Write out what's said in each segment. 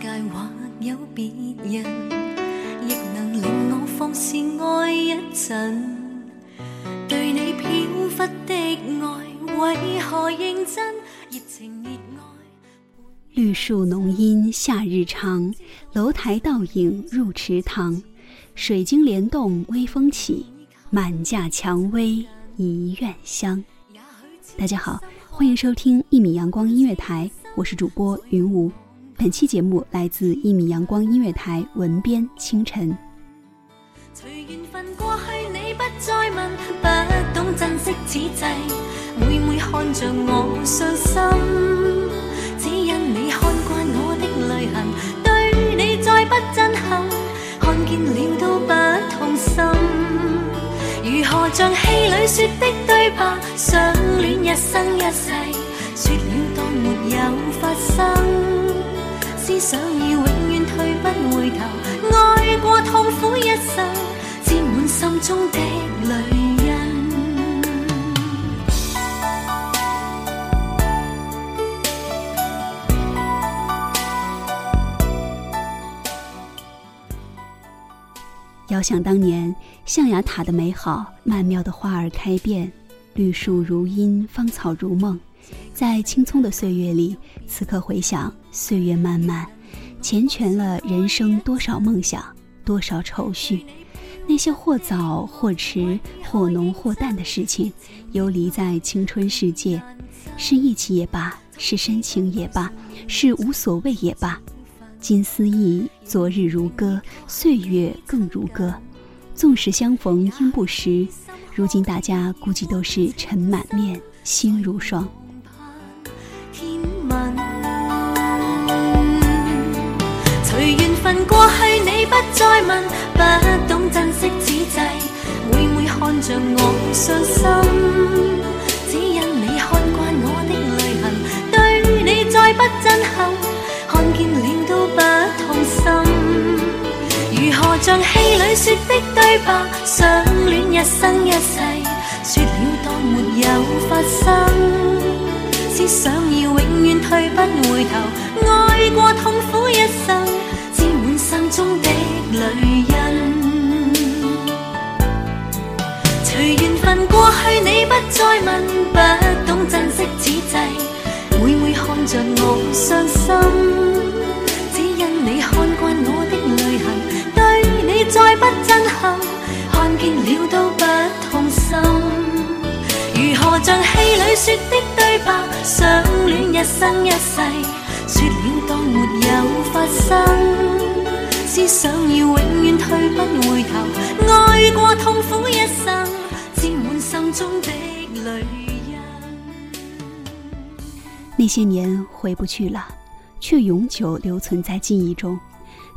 界或有别人，亦能令我放肆爱一阵。对你飘忽的爱，为何认真？热情热爱。绿树浓荫夏日长，楼台倒影入池塘。水晶帘动微风起，满架蔷薇一院香。大家好，欢迎收听一米阳光音乐台，我是主播云无。本期节目来自一米阳光音乐台文编清晨。随缘分过去，你不再问，不懂珍惜此际，每每看着我伤心，只因你看惯我的泪痕，对你再不震撼，看见了都不痛心。如何像戏里说的对白，相恋一生一世，说了當沒有發生。思想已永遠退不回頭，愛過痛苦一生，沾滿心中的淚印。遥想当年象牙塔的美好，曼妙的花儿开遍，绿树如茵，芳草如梦。在青葱的岁月里，此刻回想，岁月漫漫，缱绻了人生多少梦想，多少愁绪。那些或早或迟、或浓或淡的事情，游离在青春世界，是义气也罢，是深情也罢，是无所谓也罢。今思忆，昨日如歌，岁月更如歌。纵使相逢应不识，如今大家估计都是尘满面，心如霜。隨緣分過去，你不再问，不懂珍惜此际，每每看着我伤心，只因你看惯我的泪痕，对你再不震撼，看见了都不痛心。如何像戏里说的对白，相恋一生一世，说了当没有发生。思想已永远退不回头，爱过痛苦再问，不懂珍惜此际，每每看着我伤心，只因你看惯我的泪痕，对你再不震撼，看见了都不痛心。如何像戏里说的对白，相恋一生一世，说了当没有发生，思想要永远退不回头，爱过痛苦一生，沾满心中的。那些年回不去了，却永久留存在记忆中。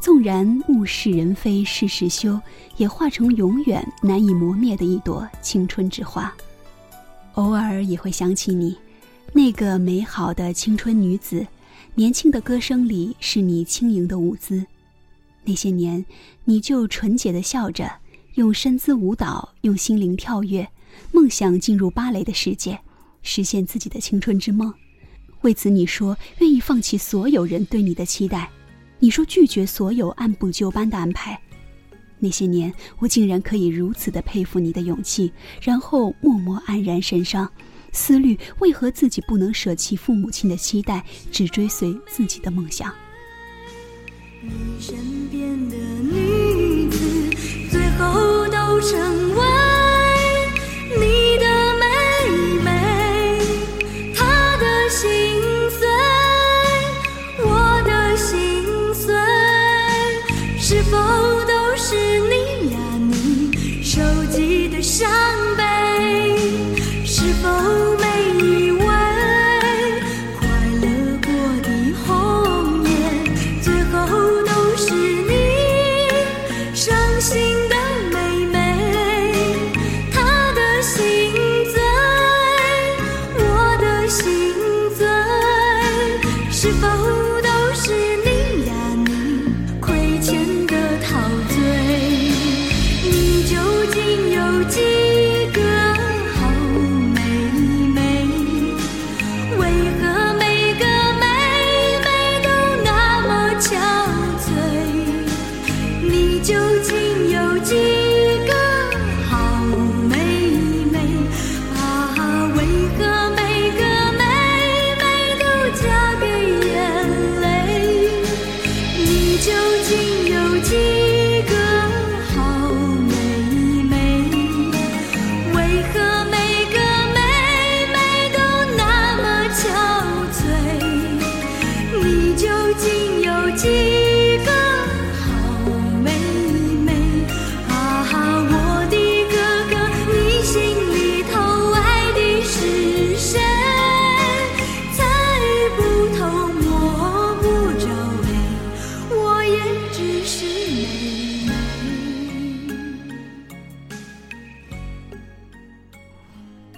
纵然物是人非事事休，也化成永远难以磨灭的一朵青春之花。偶尔也会想起你，那个美好的青春女子，年轻的歌声里是你轻盈的舞姿。那些年，你就纯洁的笑着，用身姿舞蹈，用心灵跳跃，梦想进入芭蕾的世界，实现自己的青春之梦。为此，你说愿意放弃所有人对你的期待。你说拒绝所有按部就班的安排，那些年我竟然可以如此的佩服你的勇气，然后默默黯然神伤，思虑为何自己不能舍弃父母亲的期待，只追随自己的梦想。你身边的女子，最后都成为心醉，是否都是你呀？你亏欠的陶醉，你究竟有几个好妹妹？为何每个妹？妹都那么憔悴？你究竟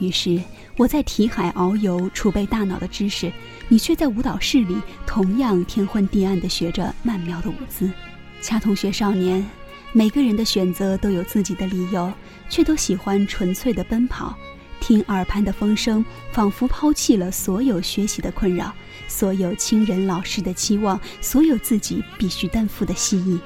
于是我在题海遨游，储备大脑的知识；你却在舞蹈室里同样天昏地暗地学着曼妙的舞姿。恰同学少年，每个人的选择都有自己的理由，却都喜欢纯粹的奔跑。听耳畔的风声，仿佛抛弃了所有学习的困扰，所有亲人老师的期望，所有自己必须担负的蜥蜴。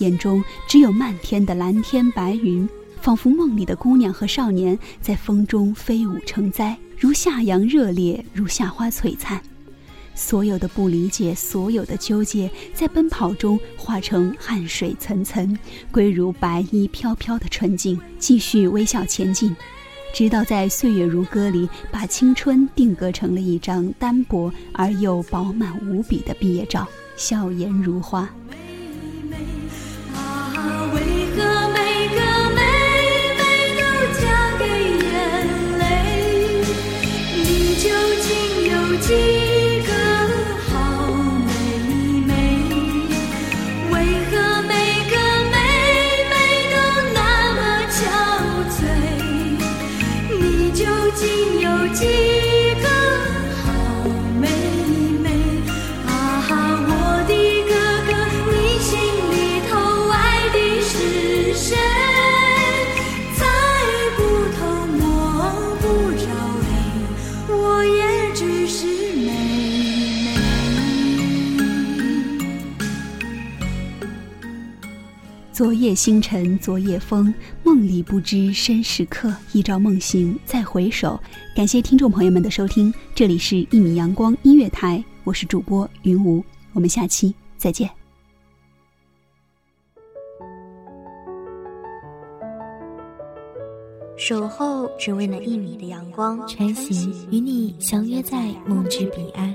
眼中只有漫天的蓝天白云，仿佛梦里的姑娘和少年在风中飞舞成灾，如夏阳热烈，如夏花璀璨。所有的不理解，所有的纠结，在奔跑中化成汗水涔涔，归如白衣飘飘的纯净，继续微笑前进，直到在岁月如歌里，把青春定格成了一张单薄而又饱满无比的毕业照，笑颜如花。昨夜星辰，昨夜风，梦里不知身是客。一朝梦醒，再回首。感谢听众朋友们的收听，这里是《一米阳光音乐台》，我是主播云无，我们下期再见。守候只为那一米的阳光，穿行与你相约在梦之彼岸。